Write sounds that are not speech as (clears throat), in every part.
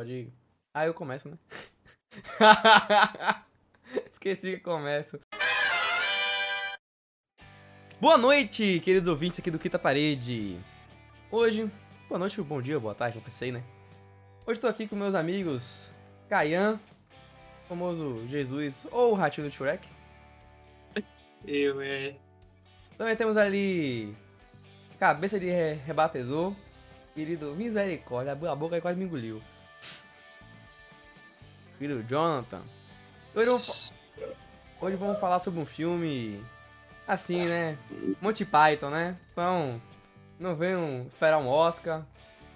Pode. Ah, eu começo, né? (laughs) Esqueci que começo. Boa noite, queridos ouvintes aqui do Quinta Parede. Hoje, boa noite, bom dia, boa tarde, não sei, né? Hoje estou aqui com meus amigos Caian, famoso Jesus ou o Ratinho do Shrek. Eu, é. Também temos ali cabeça de re rebatedor, querido misericórdia, abriu a boca e quase me engoliu. Querido Jonathan. Hoje vamos, hoje vamos falar sobre um filme assim, né? Monty Python, né? Então, não venham esperar um Oscar,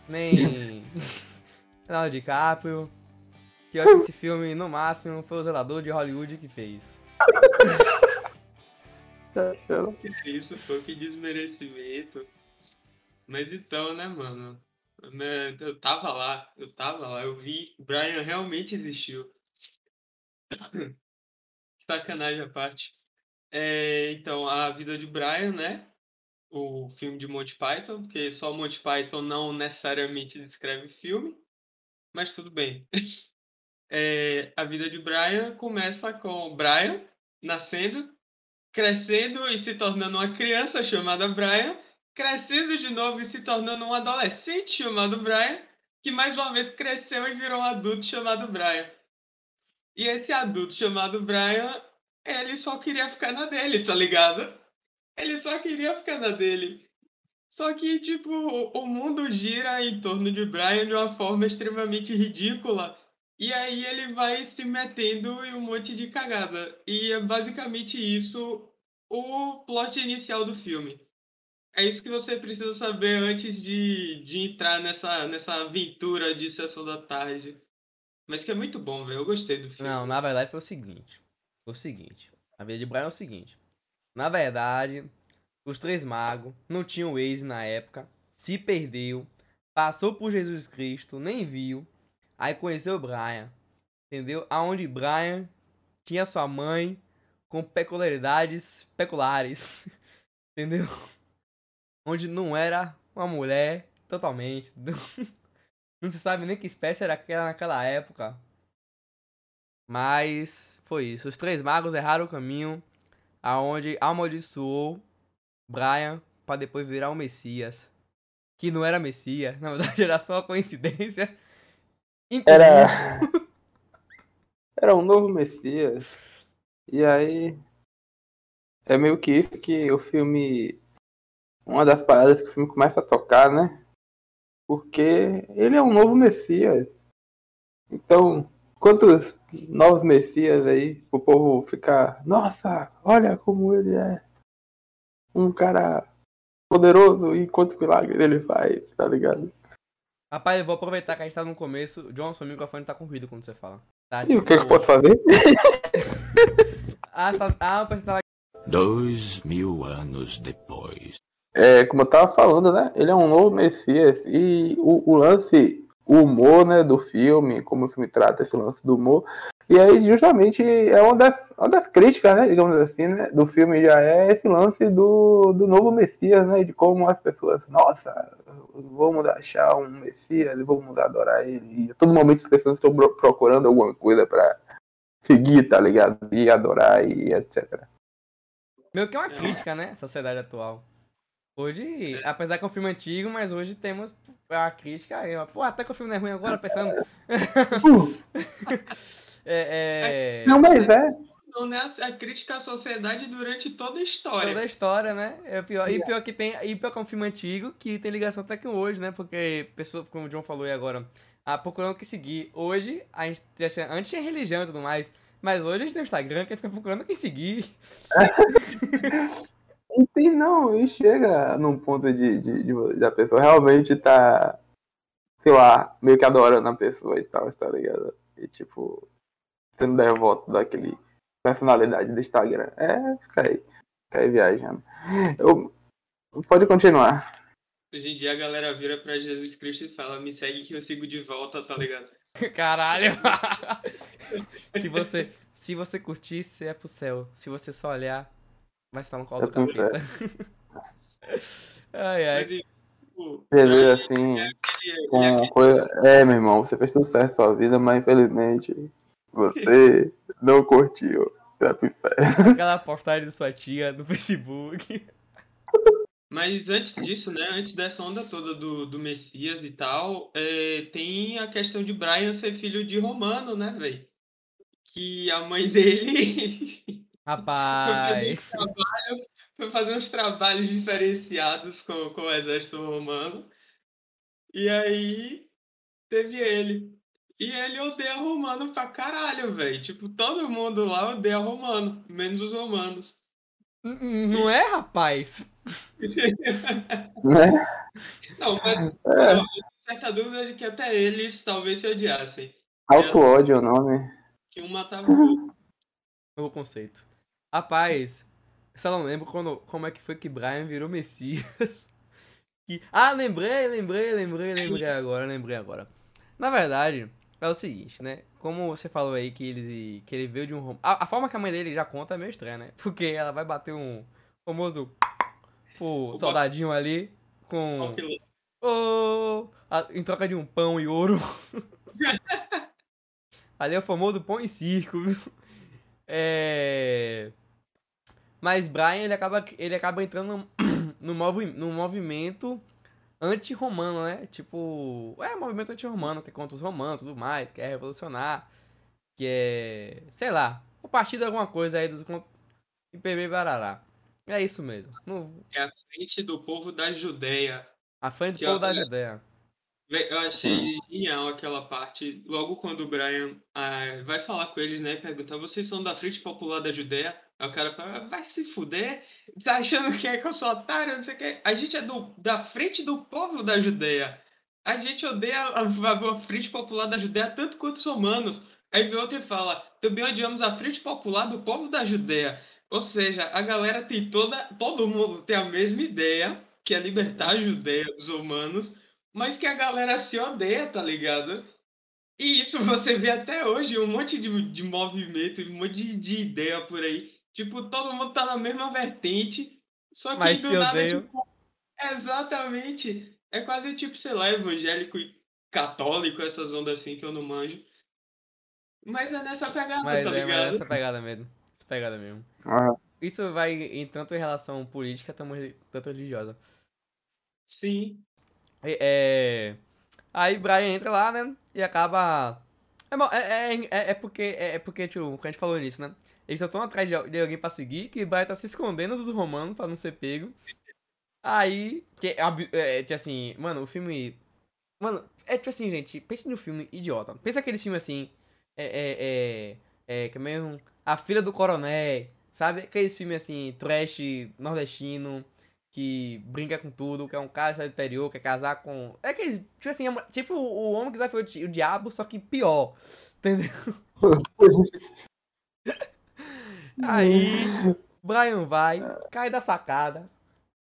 nem (laughs) Leonardo DiCaprio. Que eu acho que esse filme, no máximo, foi o zelador de Hollywood que fez. (laughs) Que isso, pô, que desmerecimento. Mas então, né, mano? Né, Eu tava lá, eu tava lá, eu vi, Brian realmente existiu. (laughs) Sacanagem à parte. É, então, a vida de Brian, né? O filme de Monty Python, porque só Monty Python não necessariamente descreve filme, mas tudo bem. (laughs) É, a vida de Brian começa com Brian nascendo, crescendo e se tornando uma criança chamada Brian, crescendo de novo e se tornando um adolescente chamado Brian, que mais uma vez cresceu e virou um adulto chamado Brian. E esse adulto chamado Brian, ele só queria ficar na dele, tá ligado? Ele só queria ficar na dele. Só que, tipo, o mundo gira em torno de Brian de uma forma extremamente ridícula. E aí ele vai se metendo em um monte de cagada. E é basicamente isso o plot inicial do filme. É isso que você precisa saber antes de, de entrar nessa, nessa aventura de sessão da tarde. Mas que é muito bom, velho. Eu gostei do filme. Não, na verdade foi o seguinte. Foi o seguinte. A vida de Brian é o seguinte. Na verdade, os três magos não tinham Waze na época, se perdeu, passou por Jesus Cristo, nem viu, aí conheceu Brian, entendeu? Aonde Brian tinha sua mãe com peculiaridades peculares, (laughs) entendeu? Onde não era uma mulher totalmente? (laughs) Não se sabe nem que espécie era aquela naquela época. Mas foi isso. Os três magos erraram o caminho aonde amaldiçoou Brian pra depois virar o Messias. Que não era Messias, (laughs) na verdade era só coincidências. incomuns. Era. (laughs) Era um novo Messias. E aí. É meio que isso que o filme. Uma das paradas que o filme começa a tocar, né? Porque ele é um novo Messias. Então, quantos novos Messias aí o povo ficar. Nossa, olha como ele é um cara poderoso e quantos milagres ele faz, tá ligado? Rapaz, eu vou aproveitar que a gente tá no começo. John, seu microfone tá com ruído quando você fala. Tá, E o que, que eu tipo- posso fazer? (laughs) Ah, você tá... ah, que tava... Dois mil anos depois. É, como eu tava falando, né? Ele é um novo Messias. E o, o lance, o humor, né, do filme, como o filme trata esse lance do humor. E aí, justamente, é uma das, uma das críticas, né, digamos assim, né, do filme já é esse lance do, do novo Messias, né? De como as pessoas, nossa, vamos achar um Messias e vamos adorar ele. E a todo momento as pessoas estão pro- procurando alguma coisa pra seguir, tá ligado? E adorar e etc. Meio que é uma crítica, né? Sociedade atual. Hoje, apesar que é um filme antigo, mas hoje temos a crítica aí, ó. Pô, até que o filme não é ruim agora, pensando. (laughs) é, é... Não, mas é. Não, né? A crítica à sociedade durante toda a história. Toda a história, né? É pior. E pior que tem. E pior que é um filme antigo que tem ligação até com hoje, né? Porque pessoa, como o John falou aí agora, ah, procurando o que seguir. Hoje, a gente, assim, antes tinha religião e tudo mais. Mas hoje a gente tem o Instagram que fica procurando quem seguir. (laughs) E tem, não, e chega num ponto de, de, de- da pessoa realmente tá, sei lá, meio que adorando a pessoa e tal, tá ligado? E tipo, sendo devoto daquele personalidade do Instagram. É, fica aí, fica aí viajando. Eu, pode continuar. Hoje em dia a galera vira pra Jesus Cristo e fala, me segue que eu sigo de volta, tá ligado? (laughs) Caralho! (laughs) se você se você curtir, você é pro céu. Se você só olhar, vai estar no colo É do capeta. (laughs) ai, ai. Mas, tipo, assim, é ele com acredita- coisa. É, meu irmão, você fez tudo certo na sua vida, mas infelizmente você (laughs) não curtiu. Pro inferno. Aquela postagem de sua tia no Facebook. (laughs) Mas antes disso, né? Antes dessa onda toda do, do Messias e tal, é, tem a questão de Brian ser filho de Romano, né, velho? Que a mãe dele Rapaz. foi fazer uns trabalhos diferenciados com, com o exército romano. E aí teve ele. E ele odeia romano pra caralho, velho. Tipo, todo mundo lá odeia romano, menos os romanos. Não é, rapaz? Né? (laughs) Não, mas É, eu certa dúvida de que até eles talvez se odiassem. auto ódio é o nome. Que um matava o outro. (laughs) Novo conceito. Rapaz, eu só não lembro quando, como é que foi que Brian virou Messias. Que- (laughs) Ah, lembrei, lembrei, lembrei, lembrei agora, lembrei agora. Na verdade, é o seguinte, né? Como você falou aí que ele, que ele veio de um... A, a forma que a mãe dele já conta é meio estranha, né? (laughs) Porque ela vai bater um famoso pro soldadinho ali com... Ô, a- em troca de um pão e ouro. (laughs) Ali é o famoso pão e circo, viu? É... Mas Brian, ele acaba, ele acaba entrando no, (clears throat) no, movi, no movimento anti-romano, né? Tipo, é movimento anti-romano, que é contra os romanos e tudo mais, que é revolucionar, que é, sei lá, o partido de alguma coisa aí dos contra- e PB Barará. É isso mesmo. No, É a frente do povo da Judéia. a frente do povo da olha- Judéia. Eu achei genial aquela parte. Logo quando o Brian ah, vai falar com eles, né? Perguntar, vocês são da Frente Popular da Judéia? Aí o cara fala, vai se fuder? Tá achando que é que eu sou otário? Não sei o que. A gente é do, da frente do povo da Judéia. A gente odeia a, a- a Frente Popular da Judéia tanto quanto os romanos. Aí vem outro e fala, também odiamos a Frente Popular do povo da Judéia. Ou seja, a galera tem toda. Todo mundo tem a mesma ideia, que é libertar a Judéia dos romanos mas que a galera se odeia, tá ligado? E isso (laughs) você vê até hoje, um monte de, de movimento, um monte de, de ideia por aí. Tipo, todo mundo tá na mesma vertente, só que Mas do se nada, odeiam. tipo, exatamente. É quase tipo, sei lá, evangélico e católico, essas ondas assim que eu não manjo. Mas é nessa pegada, Mas tá é, mas é ligado? essa pegada mesmo. Essa pegada mesmo. Ah, Isso vai em tanto em relação política, tamo- tanto religiosa. Sim. É, é, Aí Brian entra lá, né? E acaba. É, é, é, é, é porque, é, é porque, tipo, a gente falou nisso, né? Eles estão tão atrás de, al- de alguém pra seguir que Brian tá se escondendo dos romanos pra não ser pego. Aí. Que, é, é, tipo assim, mano, o filme. Mano, é tipo assim, gente, pense no filme idiota. Pensa aquele filme assim. É. É. É. é que é mesmo. A Filha do Coroné. Sabe? Aquele filme assim, trash nordestino que brinca com tudo, que é um cara do interior, quer casar com. É que, tipo assim, é tipo o homem que desafiou o diabo, só que pior. (laughs) Entendeu? Aí, Brian vai, cai da sacada,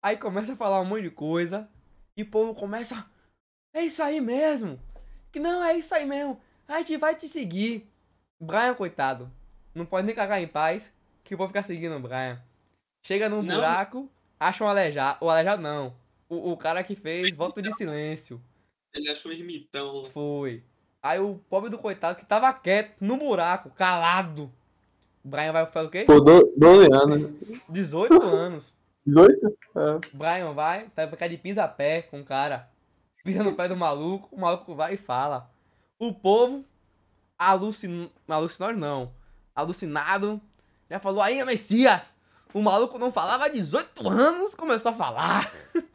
aí começa a falar um monte de coisa, e o povo começa. É isso aí mesmo! Que não, é isso aí mesmo! A gente vai te seguir! Brian, coitado, não pode nem cagar em paz, que o povo fica seguindo o Brian. Chega num Não. buraco, acha um aleijado. O aleijado não. O, o cara que fez voto de silêncio. Ele acha um ermitão. Foi. Aí o pobre do coitado que tava quieto no buraco, calado. O Brian vai fazer o quê? por do- 12 anos. 18 (laughs) anos. 18? É. Brian vai, vai ficar de pisa-pé com o cara. Pisa no pé do maluco, o maluco vai e fala. O povo, alucin... alucinado não, alucinado, já falou aí, Messias. O maluco não falava há 18 anos, começou a falar. (laughs)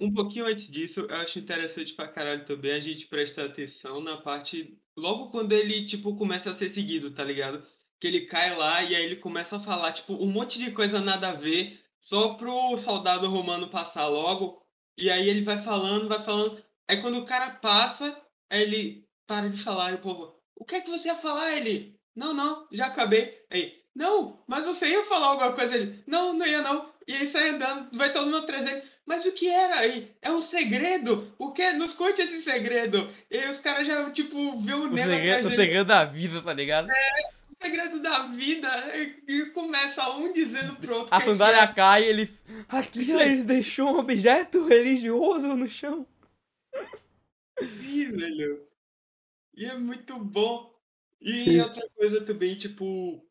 Um pouquinho antes disso, eu acho interessante pra caralho também a gente prestar atenção na parte. Logo quando ele, tipo, começa a ser seguido, tá ligado? Que ele cai lá e aí ele começa a falar, tipo, um monte de coisa nada a ver, só pro soldado romano passar logo. E aí ele vai falando, vai falando. Aí quando o cara passa, aí ele para de falar. E o povo, o que é que você ia falar? Ele, não, não, já acabei. Aí, não, mas você ia falar alguma coisa? Ele, não, não ia não. E aí sai andando, vai todo mundo atrás dele. Mas o que era aí? É um segredo? O que? Nos conte esse segredo. E os caras já, tipo, vê o O segredo, o segredo da vida, tá ligado? O segredo da vida. E começa um dizendo pro outro. A sandália que cai e ele. Aqui ele deixou um objeto religioso no chão. é. Sim, velho. E é muito bom. E Sim. outra coisa também, tipo,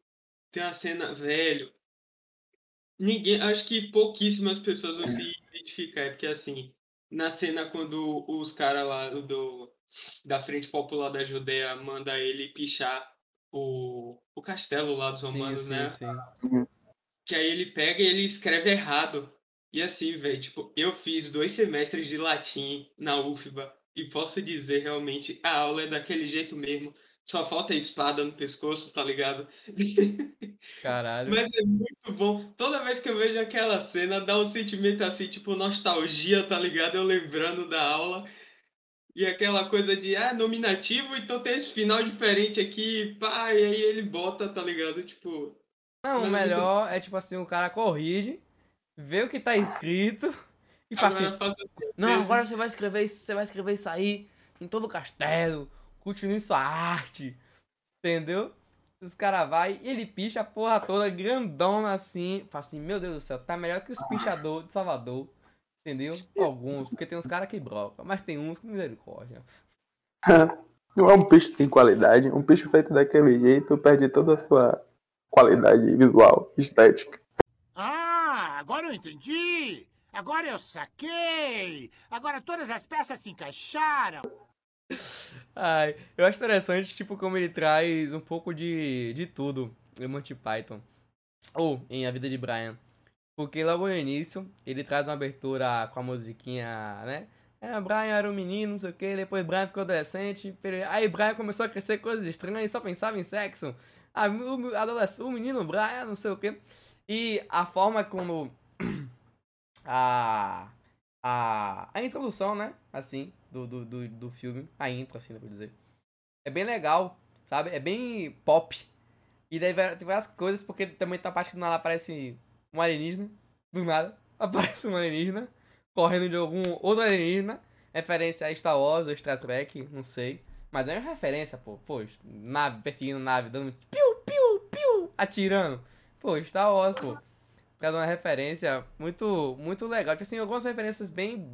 tem a cena, velho. Ninguém, acho que pouquíssimas pessoas vão se identificar, é porque assim, na cena quando os caras lá do, da Frente Popular da Judeia manda ele pichar o, o castelo lá dos Sim, romanos, sim, né? sim. Que aí ele pega e ele escreve errado. E assim, velho, tipo, eu fiz dois semestres de latim na UFBA e posso dizer realmente, a aula é daquele jeito mesmo. Só falta a espada no pescoço, tá ligado? (laughs) Caralho. Mas é muito bom. Toda vez que eu vejo aquela cena, dá um sentimento assim, tipo, nostalgia, tá ligado? Eu lembrando da aula. E aquela coisa de, ah, nominativo, então tem esse final diferente aqui, pá, e aí ele bota, tá ligado? Tipo, Não, o é muito- melhor é tipo assim, o cara corrige, vê o que tá escrito e assim, faz assim, não, agora você vai escrever isso, você vai escrever isso aí em todo o castelo, continue sua arte, entendeu? Os caras vai e ele picha a porra toda grandona assim, fala assim, meu Deus do céu, tá melhor que os pichadores de Salvador, entendeu? Alguns, porque tem uns caras que brocam, mas tem uns com misericórdia. Não (laughs) é um peixe sem qualidade. Um peixe feito daquele jeito perde toda a sua qualidade visual, estética. Ah, agora eu entendi! Agora eu saquei! Agora todas as peças se encaixaram! Ai, eu acho interessante, tipo, como ele traz um pouco de, de tudo em Monty Python. Ou em A Vida de Brian. Porque logo no início, ele traz uma abertura com a musiquinha, né? É, Brian era um menino, não sei o que, depois Brian ficou adolescente, aí Brian começou a crescer coisas estranhas e só pensava em sexo. Ah, o, adolescente, o menino Brian, não sei o que. E a forma como (clears throat) a, a, a introdução, né? Assim, do, do, do, do filme, a intro, assim, vou dizer. É bem legal, sabe? É bem pop. E daí tem várias coisas, porque também tem a parte que do aparece um alienígena, do nada, (laughs) aparece um alienígena, correndo de algum outro alienígena, referência a Star Wars ou Star Trek, não sei. Mas é uma referência, pô. Pô, nave, perseguindo nave, dando piu, piu, piu, atirando. Pô, Star Wars, pô. Traz uma referência muito, muito legal. Tipo assim, algumas referências bem.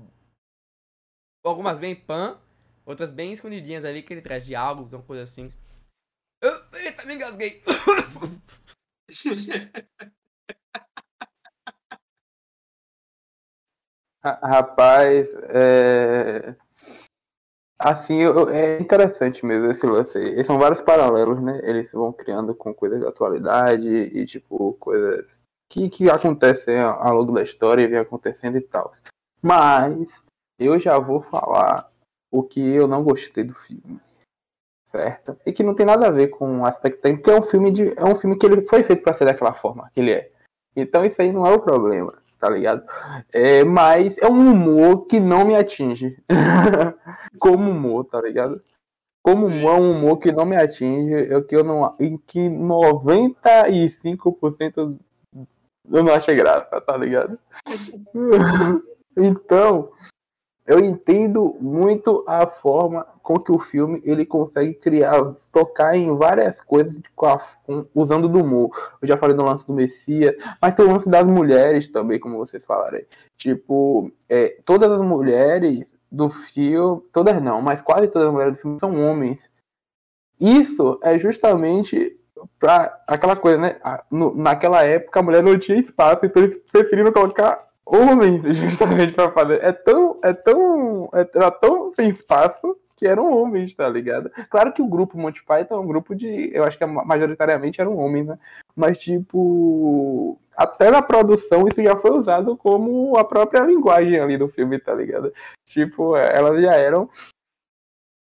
Algumas bem pan, outras bem escondidinhas ali que ele traz diálogos, uma coisa assim. Eu, eita, me engasguei. (laughs) Ra- Rapaz, é... Assim, eu- é interessante mesmo esse lance aí. São vários paralelos, né? Eles vão criando com coisas da atualidade e, tipo, coisas que, que acontecem ao longo da história e vem acontecendo e tal. Mas, eu já vou falar o que eu não gostei do filme. Certo? E que não tem nada a ver com o aspecto técnico, porque é um filme de é um filme que ele foi feito para ser daquela forma que ele é. Então isso aí não é o problema, tá ligado? É, mas é um humor que não me atinge. (laughs) Como humor, tá ligado? Como humor é um humor que não me atinge, é o que eu não em que 95% eu não achei graça, tá ligado? (laughs) (laughs) então, eu entendo muito a forma com que o filme ele consegue criar, tocar em várias coisas com a- com- usando do humor. Eu já falei do lance do Messias, mas tem o lance das mulheres também, como vocês falaram. Tipo, é, todas as mulheres do filme, todas não, mas quase todas as mulheres do filme são homens. Isso é justamente pra aquela coisa, né? No- naquela época a mulher não tinha espaço, então eles preferiram colocar homens justamente pra fazer. É tão, é tão, é, era tão sem espaço que eram homens, tá ligado? Claro que o grupo Monty Python é um grupo de, eu acho que majoritariamente eram homens, né? Mas tipo, até na produção isso já foi usado como a própria linguagem ali do filme, tá ligado? Tipo, elas já eram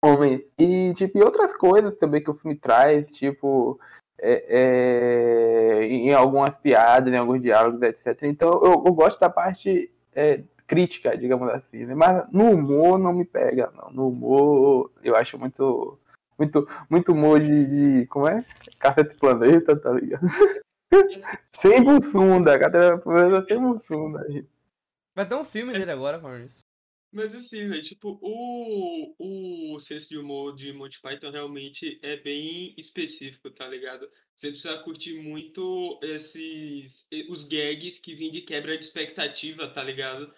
homens. E, tipo, e outras coisas também que o filme traz, tipo, é, é, em algumas piadas, em alguns diálogos, etc. Então, eu, eu gosto da parte é, crítica, digamos assim, né? Mas no humor não me pega, não. No humor, eu acho muito. Muito, muito humor de, de. Como é? Café do Planeta, tá ligado? (laughs) sem bussunda, Café do Planeta sem bussunda. Vai ter um filme dele agora, isso. Mas assim, velho, tipo, o, o senso de humor de Monty Python realmente é bem específico, tá ligado? Você precisa curtir muito esses, os gags que vêm de quebra de expectativa, tá ligado?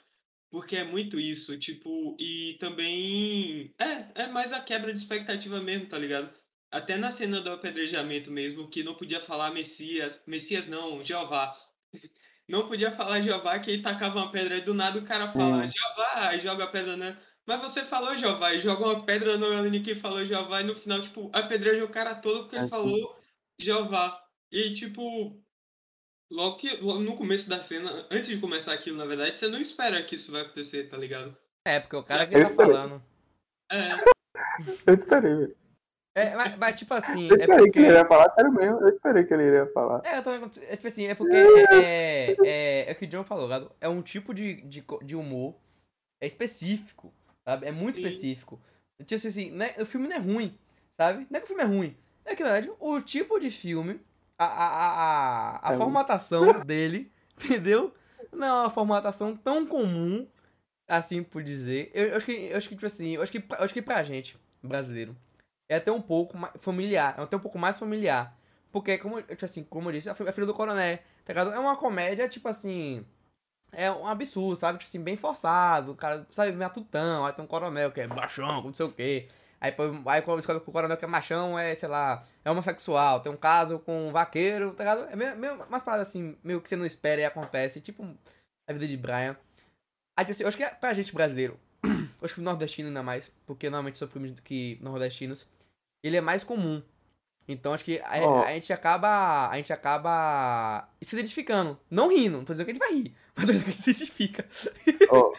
Porque é muito isso, tipo, e também. É, é mais a quebra de expectativa mesmo, tá ligado? Até na cena do apedrejamento mesmo, que não podia falar Messias. Messias não, Jeová. (laughs) Não podia falar Jeová, que ele tacava uma pedra e do nada o cara fala Hum. Jeová, aí joga a pedra na. Mas você falou Jeová, e joga uma pedra no menino que falou Jeová, e no final, tipo, apedreja o cara todo porque ele Assim. falou Jeová. E tipo, logo que logo no começo da cena, antes de começar aquilo, na verdade, você não espera que isso vai acontecer, tá ligado? É, porque o cara que Eu tá esperei. falando. É, (laughs) Eu esperei, velho. É, mas, mas, tipo assim, Eu é esperei que porque. ele iria falar, sério mesmo. Eu esperei que ele iria falar. É, eu também, é tipo assim, é porque é, é, é o que o John falou, ligado? É um tipo de, de, de humor é específico, sabe? É muito Sim. específico. Tipo assim, né? o filme não é ruim, sabe? Não é que o filme é ruim. É que, na verdade, o tipo de filme, a, a, a, a, a É ruim. formatação (laughs) dele, entendeu? Não é uma formatação tão comum, assim por dizer. Eu, eu acho que, eu acho que, tipo assim, eu acho que, eu acho que pra gente, brasileiro, é até um pouco familiar, é até um pouco mais familiar. Porque, como, tipo assim, como eu disse, a Fi- a Filha do Coroné, tá ligado? É uma comédia, tipo assim. É um absurdo, sabe? Tipo assim, bem forçado. O cara, sabe, matutão. Aí tem um coronel que é machão, não sei o quê. Aí, aí descobre que o coronel que é machão é, sei lá, é homossexual. Tem um caso com um vaqueiro, tá ligado? É meio, meio umas paradas assim, meio que você não espera e acontece. Tipo, a vida de Brian. Aí, tipo assim, eu acho que é pra gente brasileiro, (clears throat) acho que nordestino ainda mais, porque normalmente são filmes que nordestinos, ele é mais comum. Então acho que a, Ó. a gente acaba. A gente acaba se identificando. Não rindo, não tô dizendo que a gente vai rir, (laughs) mas tô dizendo que a gente se identifica. Ó,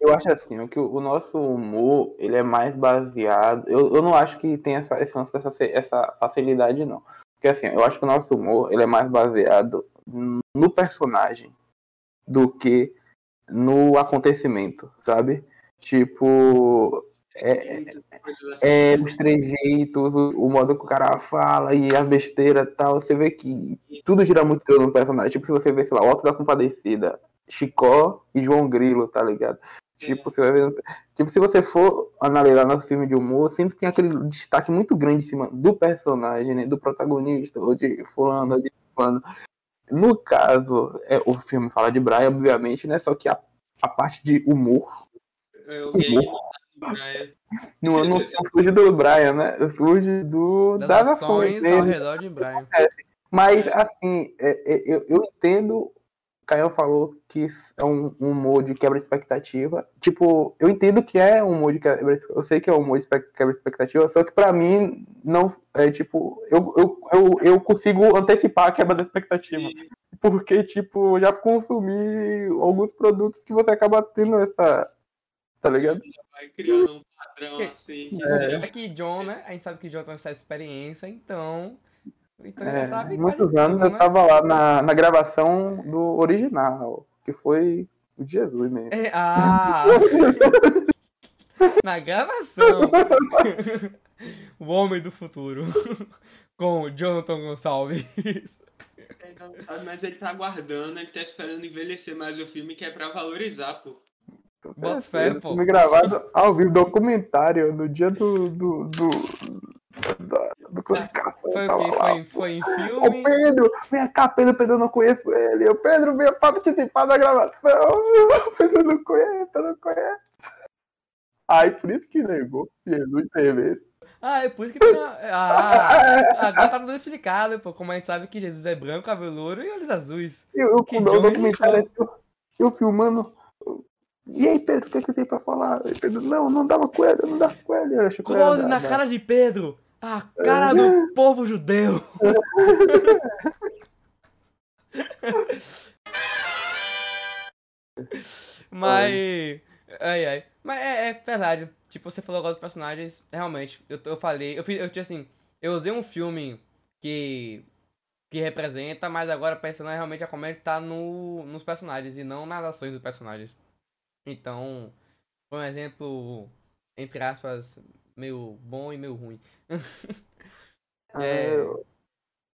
eu acho assim, o que o o nosso humor, ele é mais baseado. Eu, eu não acho que tem essa, esse lance dessa, fe- essa facilidade, não. Porque assim, eu acho que o nosso humor, ele é mais baseado no personagem do que no acontecimento, sabe? Tipo, é, coisas assim. é, os trejeitos, o, o modo que o cara fala e as besteiras e tal, você vê que tudo gira muito em torno do personagem. Tipo, se você vê, sei lá, Otto da Compadecida, Chicó e João Grilo, tá ligado? Tipo, você vai ver, tipo, se você for analisar nosso filme de humor, sempre tem aquele destaque muito grande em cima do personagem, né? Do protagonista, ou de fulano, ou de fulano. No caso, é, o filme fala de Brian, obviamente, né? Só que a, a parte de humor, É, alguém humor é, não, não, do Brian, né? Surge do, Das, das, ações ações ao redor de Brian. Mas, assim, é, é, eu, eu entendo. O Caio falou que é um, um humor de quebra de expectativa. Tipo, eu entendo que é um humor de quebra Eu sei que é um humor de quebra de expectativa, só que pra mim, não. É tipo, eu, eu, eu, eu consigo antecipar a quebra da expectativa. Porque, tipo, já consumi alguns produtos que você acaba tendo essa. Tá ligado? Vai criando um padrão Que- assim. que É. É que John, né? A gente sabe que John tem essa experiência, então. Então É, já sabe muitos anos tudo, eu né? tava lá na, na gravação do original, que foi o Jesus mesmo. É, ah! (laughs) Na gravação. (laughs) o Homem do Futuro. (laughs) Com o Jonathan Gonçalves. Você ainda não sabe, mas ele tá aguardando, ele tá esperando envelhecer mais o filme, que é pra valorizar, pô. Bota fé, pô. filme gravado ao vivo, documentário, no dia do. do. do. da- do classificação. Foi o. Foi, foi em Ô filme? Pedro, vem cá, Pedro, Pedro, eu não conheço ele. O Pedro veio pra participar da gravação. O (laughs) Pedro não conhece, eu não conhece. Aí por isso que negou. Jesus teve. Ah, é por isso que tem. a- (laughs) Ah, agora tá tudo explicado, pô. Como a gente sabe que Jesus é branco, cabelo louro e olhos azuis. Que o Johnny documentário é eu filmando. E aí, Pedro, o que, é que tem pra falar? Aí, Pedro, não, não dava com ele, não dava eu ia Close na cara de Pedro. A cara do povo judeu. (laughs) Mas. Ai, ai. Mas é, é verdade. Tipo, você falou agora dos personagens. Realmente, eu, eu falei. Eu fiz, eu tinha assim. Eu usei um filme que. que representa, mas agora pensando realmente a comédia tá no, nos personagens e não nas ações dos personagens. Então. Foi um exemplo, entre aspas, meio bom e meio ruim. (laughs) Ah, É.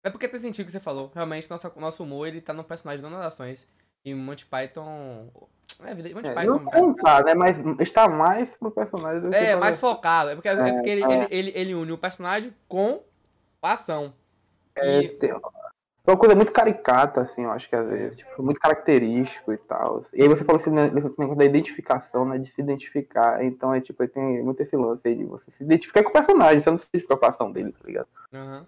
É porque tem sentido o que você falou. Realmente, nosso, nosso humor, ele tá no personagem, não nas ações. E Monty Python... É, Monty é, Python... não contar, né? Mas está mais pro personagem do que É, mais focado. É porque, é É, porque ele, é. ele, ele, ele une o personagem com a ação. É, E- tem- É uma coisa muito caricata, assim, eu acho que às vezes, tipo, muito característico e tal. E aí você falou assim, né, nesse negócio da identificação, né? De se identificar. Então é tipo, tem muito esse lance aí de você se identificar com o personagem, você não se identifica com a ação dele, tá ligado? Aham.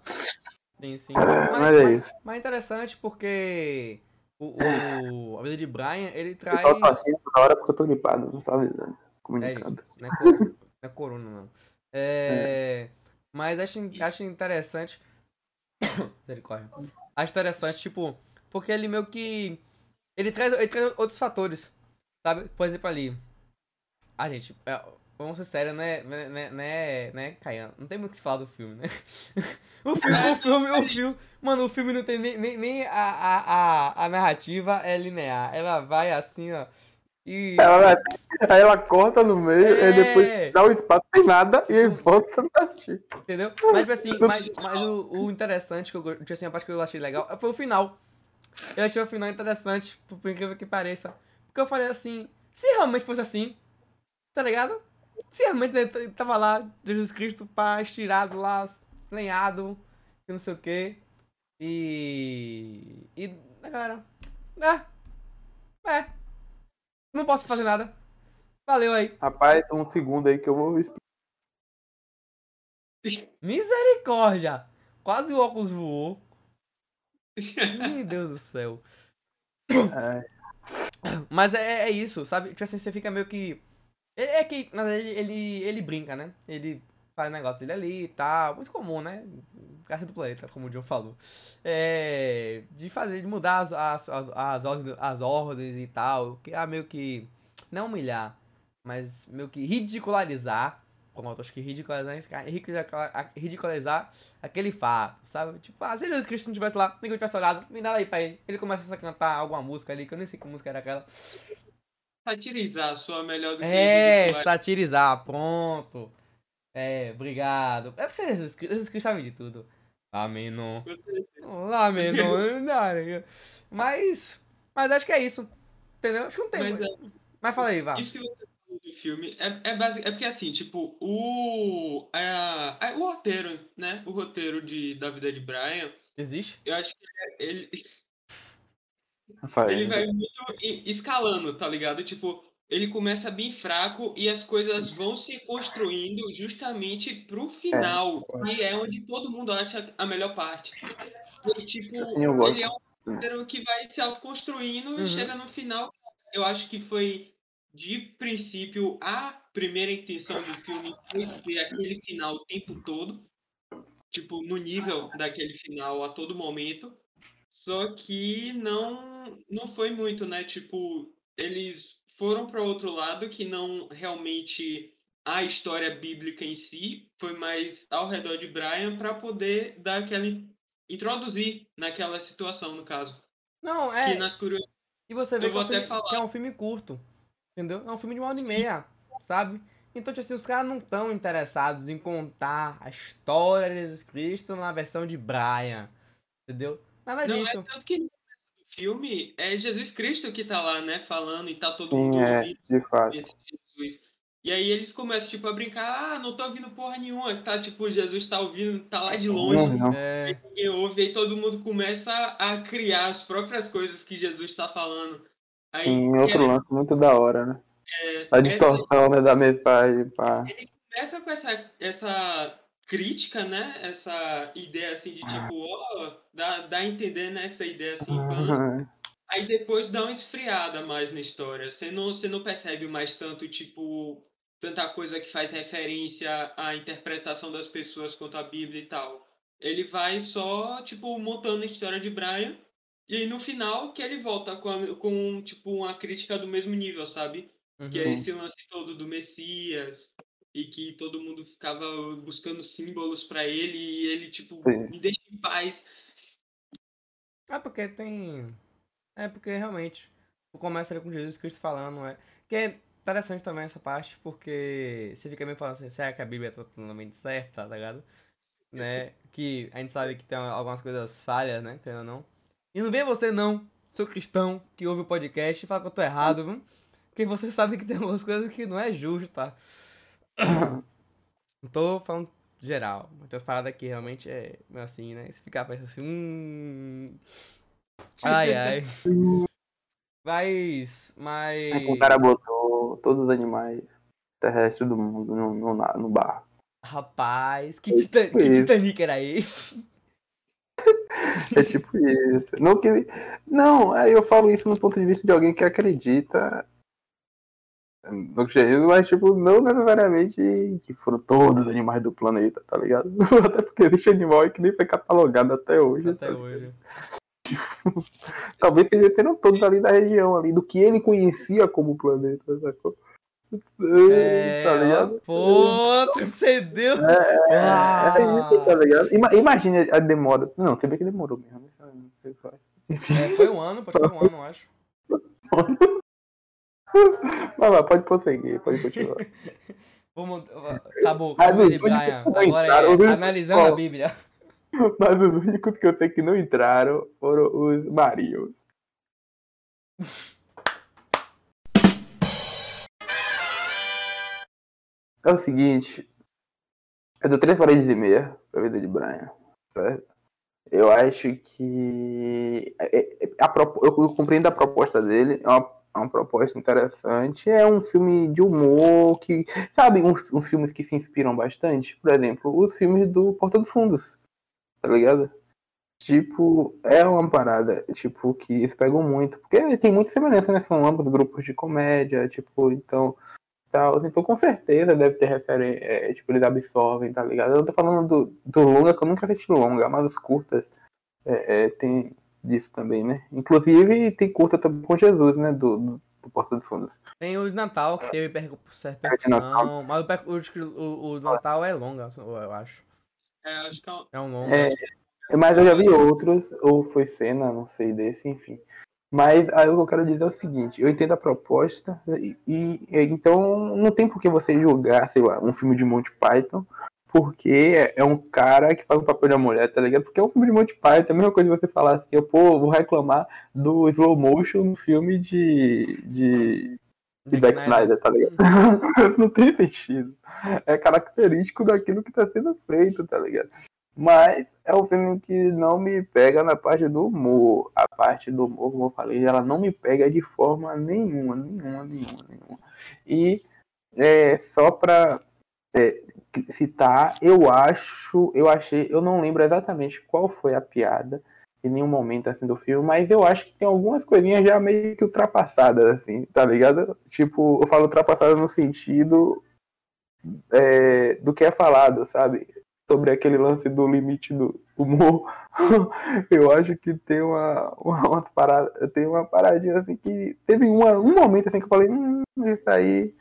Sim, sim. Mas é isso. Mas é interessante porque o, o- a vida de Brian, ele traz. Eu tô assim toda hora porque eu tô gripado, não tô avisando, comunicando. Não é, (laughs) cor- não é corona, não. É, Mas acho, acho interessante. (coughs) Misericórdia. Acho interessante, tipo, porque ele meio que. Ele traz, ele traz outros fatores. Sabe? Por exemplo, ali. Ah, gente, é, vamos ser sérios, né, né, né, né, né, Caian? Não tem muito o que falar do filme, né? (laughs) o filme, o filme, o filme. Mano, o filme não tem nem, nem, nem a, a, a, a narrativa é linear. Ela vai assim, ó. E. Ela aí ela corta no meio, É. aí depois dá o espaço sem nada e volta na tia. Entendeu? Mas, tipo assim, mas, mas o, o interessante, que eu, tipo assim, a parte que eu achei legal, foi o final. Eu achei o final interessante, por, incrível que pareça. Porque eu falei assim, se realmente fosse assim, tá ligado? Se realmente ele tava lá, Jesus Cristo, pá, estirado lá, lenhado, e não sei o quê. E. E. Galera. É. É. Não posso fazer nada. Valeu aí. Rapaz, um segundo aí que eu vou explicar. Misericórdia! Quase o óculos voou. Meu Deus do céu. É, Mas é, é isso, sabe? Tipo assim, você fica meio que. É, é que, verdade, ele, ele, ele brinca, né? Ele faz o negócio dele ali e tal. Muito comum, né? Casa do planeta, como o John falou. É. De fazer, de mudar as, as, as, ordens, as ordens e tal. Que é meio que. Não humilhar, mas meio que ridicularizar. Pronto, acho que ridicularizar, esse cara- ridicularizar, aquele fato, sabe? Tipo, ah, se Jesus Cristo não tivesse lá, ninguém tivesse olhado, me dá aí pra ele. Ele começa a cantar alguma música ali, que eu nem sei que música era aquela. Satirizar sua melhor do que É, ridicularizar. satirizar, pronto. É, obrigado. É porque Jesus Cristo, Jesus Cristo sabe de tudo. Amém, não. Amém, não. (laughs) não. Mas, mas acho que é isso. Entendeu? Acho que não tem. Mas Mas, é, mas fala aí, vá. Isso que você falou do filme é, é, basic, é porque assim, tipo, o, a, a- o roteiro, né? O roteiro de, da vida de Brian, Existe? eu acho que ele, Rafael. (laughs) ele vai muito escalando, tá ligado? Tipo, ele começa bem fraco e as coisas vão se construindo justamente pro final, que é onde todo mundo acha a melhor parte. E, tipo, ele é um roteiro que vai se autoconstruindo Uhum. e chega no final. Eu acho que foi, de princípio, a primeira intenção do filme foi ser aquele final o tempo todo. Tipo, no nível daquele final a todo momento. Só que não, não foi muito, né? Tipo, eles foram para outro lado que não realmente a história bíblica em si, foi mais ao redor de Brian para poder dar aquela introduzir naquela situação, no caso. Não, Que é. nas curios... E você vê que é, um filme, que é um filme curto. Entendeu? É um filme de uma hora e meia, sabe? Então, tipo assim, os caras não estão interessados em contar a história de Jesus Cristo na versão de Brian. Entendeu? Nada Não, é disso. tanto que filme é Jesus Cristo que tá lá, né, falando e tá todo Sim, mundo é, ouvindo de fato. esse Jesus. E aí eles começam, tipo, a brincar, ah, não tô ouvindo porra nenhuma, tá, tipo, Jesus tá ouvindo, tá lá de longe, Não, não. É. ninguém ouve, aí todo mundo começa a criar as próprias coisas que Jesus tá falando. Aí, Sim, outro é- lance muito da hora, né? é- A distorção né, da mensagem, pá. começa com essa, essa crítica, né? Essa ideia assim de tipo, ó, dá, dá a entender nessa ideia assim, pã. aí depois dá uma esfriada mais na história. Você não, você não percebe mais tanto, tipo, tanta coisa que faz referência à interpretação das pessoas quanto à Bíblia e tal. Ele vai só, tipo, montando a história de Brian. E aí, no final, que ele volta com, a- com tipo, uma crítica do mesmo nível, sabe? Que é Uhum. esse lance todo do Messias e que todo mundo ficava buscando símbolos pra ele e ele tipo Sim. me deixa em paz. É porque tem. É porque realmente. Começa ali com Jesus Cristo falando, é. Que é interessante também essa parte, porque você fica meio falando assim, será que a Bíblia tá totalmente certa, tá ligado? Né? Que a gente sabe que tem algumas coisas falhas, né? Querendo ou não. E não vem você não, seu cristão, que ouve o podcast e fala que eu tô errado, viu? Porque você sabe que tem algumas coisas que não é justo, tá? (coughs) Não tô falando geral. Tem umas paradas que realmente é assim, né? Se ficar pensando assim, hum. Ai, ai. Mas. Mas. Aí o cara botou todos os animais terrestres do mundo no, no, no bar. Rapaz, que, É tita- tipo que. Titanic era esse? (laughs) É tipo isso. Não, que... não, aí eu falo isso no ponto de vista de alguém que acredita no cristianismo, mas tipo, não necessariamente que foram todos os animais do planeta, tá ligado? (laughs) Até porque existe animal aí que nem foi catalogado até hoje. Até tá hoje. (laughs) Talvez seja tendo todos ali da região, ali, do que ele conhecia como planeta, sacou? É, tá ligado? Pô, transcendeu. (laughs) É Ah. isso, tá ligado? Ima imagine a demora. Não, você vê que demorou mesmo. né? Não sei. Enfim, É, foi um ano, pode ser um ano, acho. (laughs) vai lá, pode prosseguir, pode continuar. (laughs) Vamos. Acabou, acabou de Brian. Agora é analisando ó. a Bíblia. (laughs) Mas os únicos que eu sei que não entraram foram os Marios. É o seguinte, eu dou três paredes e meia pra vida de Brian, certo? Eu acho que é- é- a propo- eu eu compreendo a proposta dele, é uma, é uma proposta interessante, é um filme de humor que, sabe, uns, uns filmes que se inspiram bastante, por exemplo, os filmes do Porta dos Fundos, tá ligado? Tipo, é uma parada, tipo, que eles pegam muito, porque tem muita semelhança, né? São ambos grupos de comédia, tipo, então, tal. Então, com certeza deve ter referência, tipo, eles absorvem, tá ligado? Eu tô falando do, do longa, que eu nunca assisti longa, mas os curtas é, é, tem disso também, né? Inclusive, tem curta também com Jesus, né? Do, do, do Porta dos Fundos. Tem o de Natal, que teve repercussão. Natal. Mas o, o, o, Natal é longa, eu acho. É, acho que é um- É um longa. É, Mas eu já vi outros, ou foi cena, não sei desse, enfim. Mas aí o que eu quero dizer é o seguinte, eu entendo a proposta, e, e- e então não tem por que você julgar, sei lá, um filme de Monty Python, porque é um cara que faz o papel da mulher, tá ligado? Porque é um filme de Monty Python, é a mesma coisa de você falar assim, pô, vou reclamar do slow motion no filme de, de, de Zack Snyder, tá ligado? (laughs) não tem sentido. É característico daquilo que tá sendo feito, tá ligado? Mas é um filme que não me pega na parte do humor. A parte do humor, como eu falei, ela não me pega de forma nenhuma, nenhuma, nenhuma, nenhuma. E é, só pra é, citar, eu acho, eu achei, eu não lembro exatamente qual foi a piada em nenhum momento assim do filme, mas eu acho que tem algumas coisinhas já meio que ultrapassadas, assim, tá ligado? Tipo, eu falo ultrapassadas no sentido é, do que é falado, sabe? Sobre aquele lance do limite do humor. (laughs) eu acho que tem uma, uma, umas tem uma paradinha assim que teve uma, um momento assim que eu falei, hum, isso aí.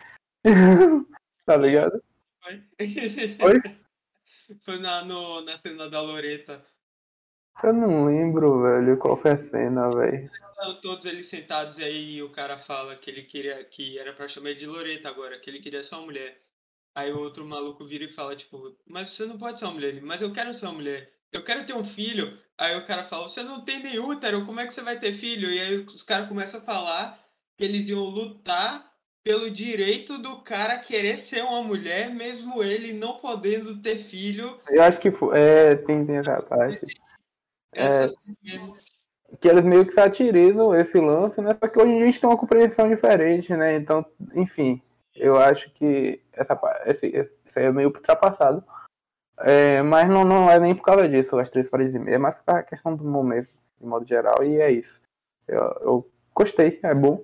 (laughs) tá ligado? Foi. (laughs) Oi? Foi na, no, na cena da Loreta. Eu não lembro, velho, qual foi a cena, velho. Todos eles sentados e aí o cara fala que ele queria que era pra chamar de Loreta agora, que ele queria ser uma mulher. Aí o outro maluco vira e fala, tipo, mas você não pode ser uma mulher. Ele, Mas eu quero ser uma mulher. Eu quero ter um filho. Aí o cara fala, você não tem nem útero, como é que você vai ter filho? E aí os caras começam a falar que eles iam lutar pelo direito do cara querer ser uma mulher, mesmo ele não podendo ter filho. Eu acho que foi. É, tem, tem essa parte. Essa mesmo. que eles meio que satirizam esse lance, né? Só que hoje a gente tem uma compreensão diferente, né? Então, enfim, eu acho que essa, esse, esse, aí é meio ultrapassado. É, mas não, não é nem por causa disso, as três paredes e meia, é mais por causa da questão do momento, de modo geral, e é isso. Eu, eu gostei, é bom.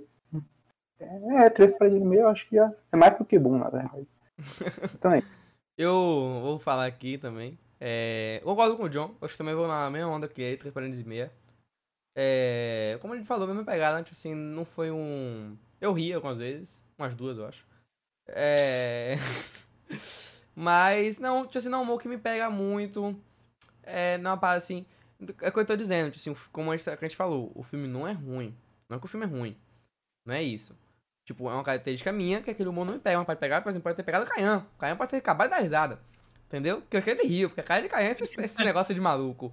É, três paredes e meia, eu acho que já é mais do que bom, na verdade. (laughs) Então é isso. Eu vou falar aqui também. É, concordo com o John. Acho que também vou na mesma onda que ele, 3 parênteses e meia. É, como a gente falou, mesma pegada? Tipo assim, não foi um. Eu ri algumas vezes. Umas duas, eu acho. É. (laughs) Mas, não, tipo assim, não é um humor que me pega muito. É, não é uma parada assim. É o que eu tô dizendo, tipo assim, como a gente, a gente falou, o filme não é ruim. Não é que o filme é ruim. Não é isso. Tipo, é uma característica minha que aquele humor não me pega. Mas pode pegar, por exemplo, pode ter pegado o Caian. O Caian pode ter acabado de dar risada. Entendeu? Porque eu quero ele rir, porque a cara de Caian é esse, esse (laughs) negócio de maluco.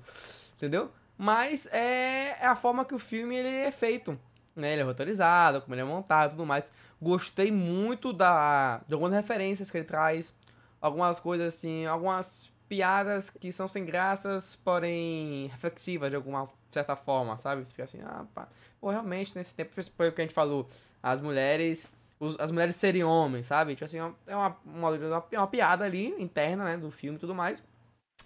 Entendeu? Mas é, é a forma que o filme ele é feito. Né? Ele é roteirizado, como ele é montado e tudo mais. Gostei muito da, de algumas referências que ele traz. Algumas coisas assim, algumas piadas que são sem graças, porém reflexivas de alguma certa forma, sabe? Você fica assim, ah, pá. Pô, realmente, nesse tempo, foi o que a gente falou, as mulheres, os- as mulheres serem homens, sabe? Tipo assim, é uma, uma, uma, uma piada ali, interna, né, do filme e tudo mais.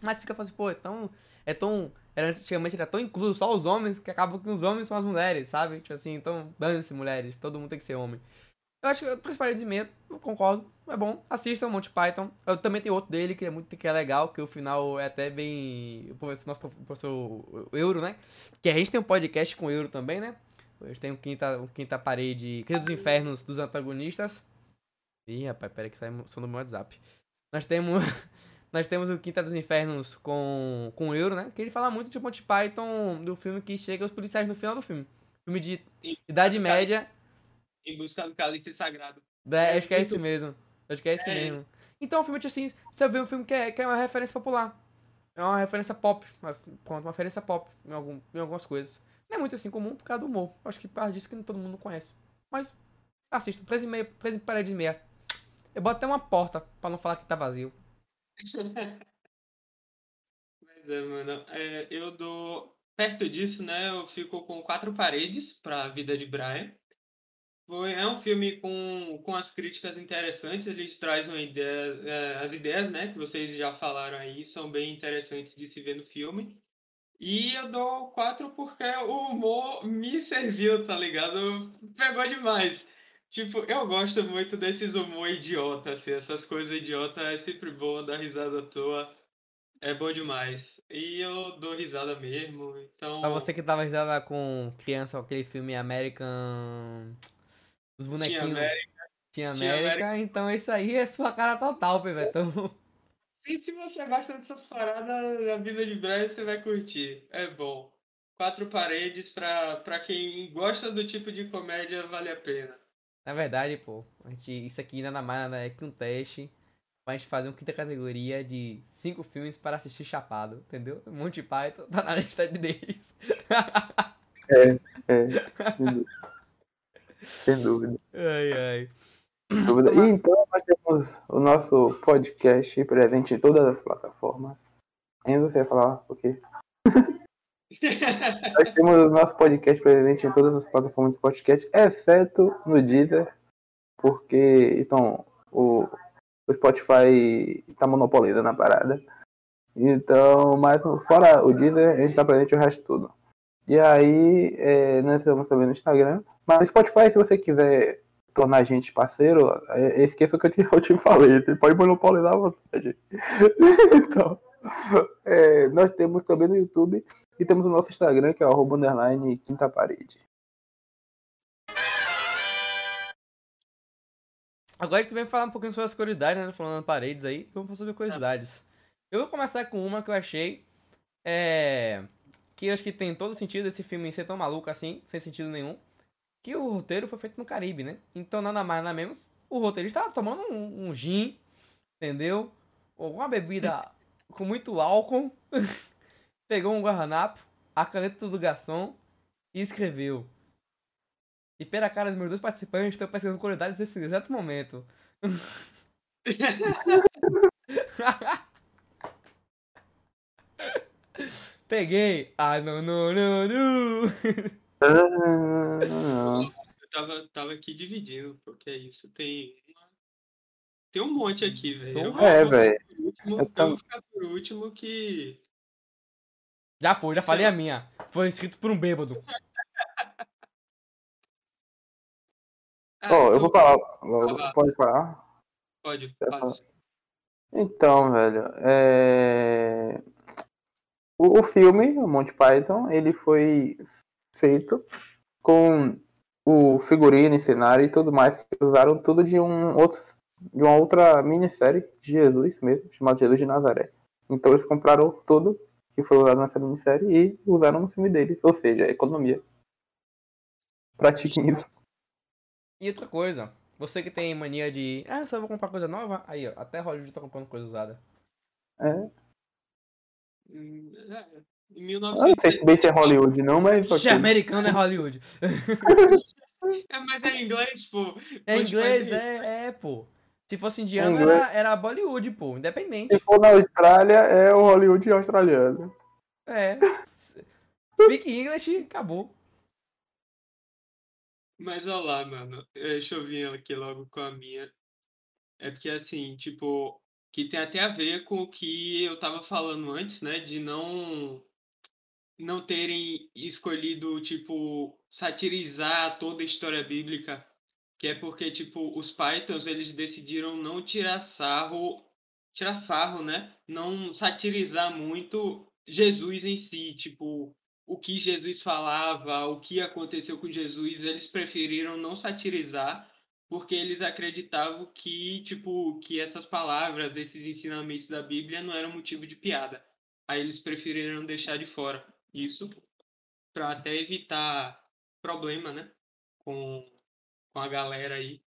Mas fica assim, pô, é tão, é tão, era, antigamente era tão incluso, só os homens, que acaba que os homens são as mulheres, sabe? Tipo assim, então, dane-se mulheres, todo mundo tem que ser homem. Eu acho que Três Paredes e Meia, eu concordo, é bom. Assistam Monty Python. Eu também tenho outro dele que é muito que é legal, que o final é até bem. O professor, nosso professor Euro, né? Que a gente tem um podcast com o Euro também, né? Gente tem o Quinta, o quinta Parede, Quinta dos Infernos dos antagonistas. Ih, rapaz, peraí que sai som do meu WhatsApp. Nós temos. (laughs) Nós temos o Quinta dos Infernos com, com o Euro, né? Que ele fala muito de Monty Python, do filme que chega os policiais no final do filme. Filme de Idade Média. Em busca do cálice sagrado. É, É, acho que é esse mesmo. Acho que é esse É mesmo. Então, o filme, tipo assim, você vê um filme que é, que é uma referência popular. É uma referência pop. Mas, pronto, uma referência pop em, algum, em algumas coisas. Não é muito assim comum por causa do humor. Acho que por causa disso que todo mundo conhece. Mas, assista. 3 e meia, 3 paredes e meia. Eu boto até uma porta pra não falar que tá vazio. (laughs) Mas é, mano. é, eu dou. Perto disso, né? Eu fico com quatro paredes pra vida de Brian. Foi, é um filme com, com as críticas interessantes. Ele traz uma ideia. é, as ideias, né? Que vocês já falaram aí são bem interessantes de se ver no filme. E eu dou quatro porque o humor me serviu, tá ligado? Pegou demais. Tipo, eu gosto muito desses humor idiota, assim, essas coisas idiota é sempre bom dar risada à toa. É bom demais. E eu dou risada mesmo, então. Pra você que tava risada com criança, aquele filme American. Os Tinha bonequinhos. América. Tinha Tinha América, então isso aí é sua cara total, Pivete. E se você gosta dessas paradas, a vida de Brian você vai curtir. É bom. Quatro paredes pra, pra quem gosta do tipo de comédia, vale a pena. na verdade, pô, a gente, isso aqui nada mais nada é que um teste pra gente fazer uma quinta categoria de cinco filmes para assistir chapado, entendeu? Monty Python tá na lista deles. É, (laughs) sem dúvida. Sem dúvida. ai, ai. dúvida. E então temos o nosso podcast presente em todas as plataformas. Ainda você vai falar o quê? (laughs) Nós temos o nosso podcast presente em todas as plataformas de podcast, exceto no Deezer, porque então, o, o Spotify está monopolizando a parada. Então, mas fora o Deezer, a gente está presente o resto tudo. E aí, é, nós estamos também no Instagram. Mas no Spotify, se você quiser tornar a gente parceiro, é, esqueça o que eu te, (laughs) eu te falei, você pode monopolizar a vontade. (laughs) então, é, nós temos também no YouTube e temos o nosso Instagram, que é o underline quinta parede. Agora a gente vai falar um pouquinho sobre as curiosidades, né? Falando paredes aí. Vamos falar sobre curiosidades. Eu vou começar com uma que eu achei. É. Que eu acho que tem todo sentido esse filme ser tão maluco assim, sem sentido nenhum. Que o roteiro foi feito no Caribe, né? Então nada mais nada menos. O roteirista estava tomando um, um gin, entendeu? Ou uma bebida (laughs) com muito álcool. (laughs) Pegou um guardanapo, a caneta do garçom e escreveu. E pela cara dos meus dois participantes, estou pesquisando curiosidades nesse exato momento. (laughs) Peguei! Ah, não, não, não, não! Ah, Eu tava, tava aqui dividindo, porque é isso. Tem uma... Tem um monte aqui, velho. É, velho. Eu vou ficar por último que. Já foi, já falei a minha. Foi escrito por um bêbado. Ah, Ó, eu então vou falar. Fala. Pode falar? Pode, fala. Então, velho, é... o, o filme, o Monty Python, ele foi feito com o figurino, cenário e tudo mais, que usaram tudo de um outro, de uma outra minissérie de Jesus mesmo, chamado Jesus de Nazaré. Então eles compraram tudo que foi usado nessa minissérie e usaram no filme deles, ou seja, economia. Pratiquem isso. E outra coisa, você que tem mania de. Ah, só vou comprar coisa nova? Aí, ó, até Hollywood tá comprando coisa usada. É. É, Em Eu não sei 1900. se bem se é Hollywood não, mas... Se é americano é Hollywood. É, mas é inglês, pô. É inglês, é, é, pô. Se fosse indiano, Inglês. era, era Bollywood, pô, independente. Se for na Austrália, é o Hollywood australiano. É. Speak English, acabou. Mas olha lá, mano. eh, Deixa eu vir aqui logo com a minha. É porque assim, tipo, que tem até a ver com o que eu tava falando antes, né? De não não terem escolhido, tipo, satirizar toda a história bíblica. Que é porque, tipo, os Pythons, eles decidiram não tirar sarro, tirar sarro, né? Não satirizar muito Jesus em si, tipo, o que Jesus falava, o que aconteceu com Jesus, eles preferiram não satirizar, porque eles acreditavam que, tipo, que essas palavras, esses ensinamentos da Bíblia não eram motivo de piada. Aí eles preferiram deixar de fora isso para até evitar problema, né, com, com a galera aí.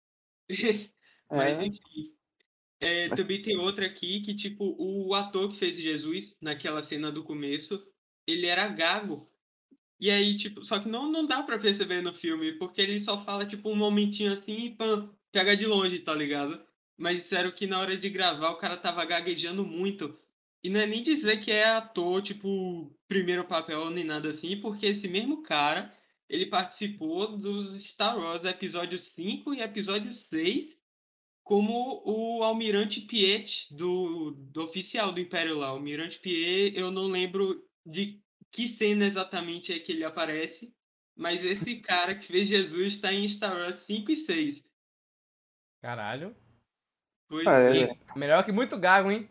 (laughs) Mas É. enfim. É, Mas- também tem outra aqui que, tipo, o ator que fez Jesus, naquela cena do começo, ele era gago. E aí, tipo, só que não, não dá pra perceber no filme, porque ele só fala, tipo, um momentinho assim e pam, pega de longe, tá ligado? Mas disseram que na hora de gravar o cara tava gaguejando muito. E não é nem dizer que é ator, tipo, primeiro papel nem nada assim, porque esse mesmo cara, ele participou dos Star Wars episódio 5 e episódio 6 como o Almirante Piet do, do oficial do Império lá. O Almirante Piet, eu não lembro de que cena exatamente é que ele aparece, mas esse (laughs) cara que fez Jesus está em Star Wars 5 e 6. Caralho. Pois Ah, é. é. Melhor que muito gago, hein?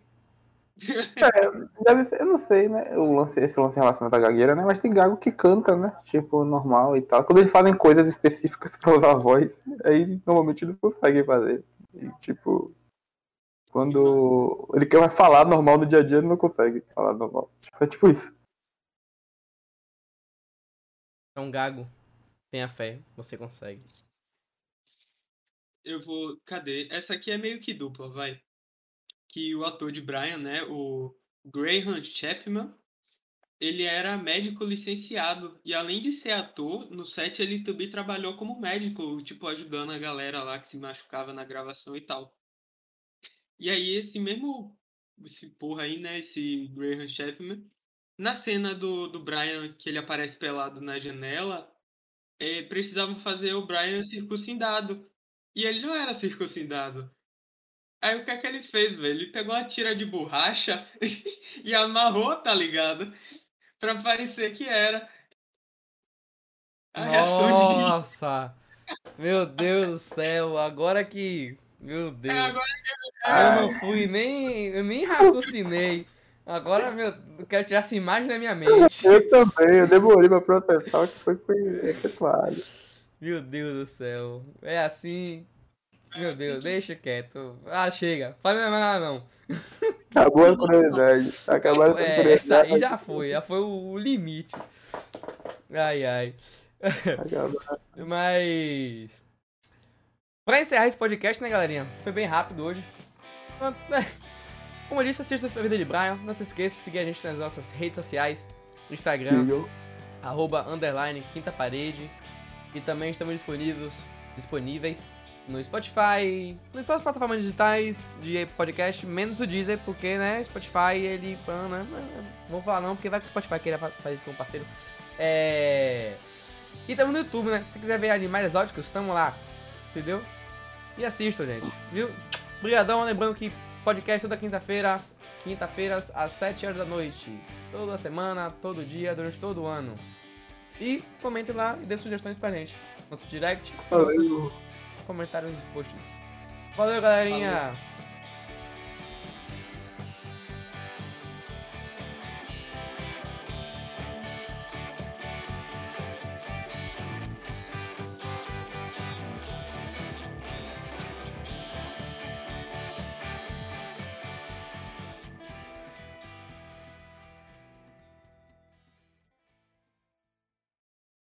Deve ser, eu não sei, né? O lance, esse lance relacionado à gagueira, né? Mas tem gago que canta, né? Tipo, normal e tal. Quando eles fazem coisas específicas pra usar a voz, aí normalmente eles conseguem fazer. E, tipo, quando ele quer falar normal no dia a dia, ele não consegue falar normal. Tipo, é tipo isso. É um gago. Tenha fé, você consegue. Eu vou. Cadê? Essa aqui é meio que dupla, vai. Que o ator de Brian, né? O Graham Chapman, ele era médico licenciado. E além de ser ator, no set ele também trabalhou como médico, tipo, ajudando a galera lá que se machucava na gravação e tal. E aí, esse mesmo. Esse porra aí, né? Esse Graham Chapman. Na cena do, do Brian, que ele aparece pelado na janela, eh, precisavam fazer o Brian circuncidado. E ele não era circuncidado. Aí o que é que ele fez, velho? Ele pegou uma tira de borracha (laughs) e amarrou, tá ligado? Pra parecer que era. A de. Nossa! Meu Deus do céu, agora que. Meu Deus. agora Eu não fui nem. Eu nem raciocinei. Agora, meu, eu quero tirar essa imagem da minha mente. Eu também, eu demorei pra o que foi que foi efetuado. Meu Deus do céu. É assim. Meu assim Deus, que- deixa quieto. Ah, chega. Fala mais nada não. Acabou a curiosidade. Acabaram com a É, essa aí curiosidade. já foi. Já foi o limite. Ai, ai. Acabou. (laughs) Mas. Pra encerrar esse podcast, né, galerinha? Foi bem rápido hoje. É, Como eu disse, assista a vida de Brian. Não se esqueça de seguir a gente nas nossas redes sociais: Instagram, Sigam. arroba underline quinta parede. E também estamos disponíveis, disponíveis no Spotify, em todas as plataformas digitais de podcast, menos o Deezer, porque, né, Spotify, ele... ah, né, Vou falar não, porque vai que o Spotify queira fa- fazer com um parceiro. É... E estamos no YouTube, né? Se quiser ver animais exóticos, estamos lá, entendeu? E assistam, gente, viu? Obrigadão, lembrando que podcast toda quinta-feira, quinta-feiras às 7 horas da noite. Toda semana, todo dia, durante todo o ano. E comente lá e dê sugestões pra gente. Nosso direct, nossos Valeu. comentários nos posts. Valeu, galerinha!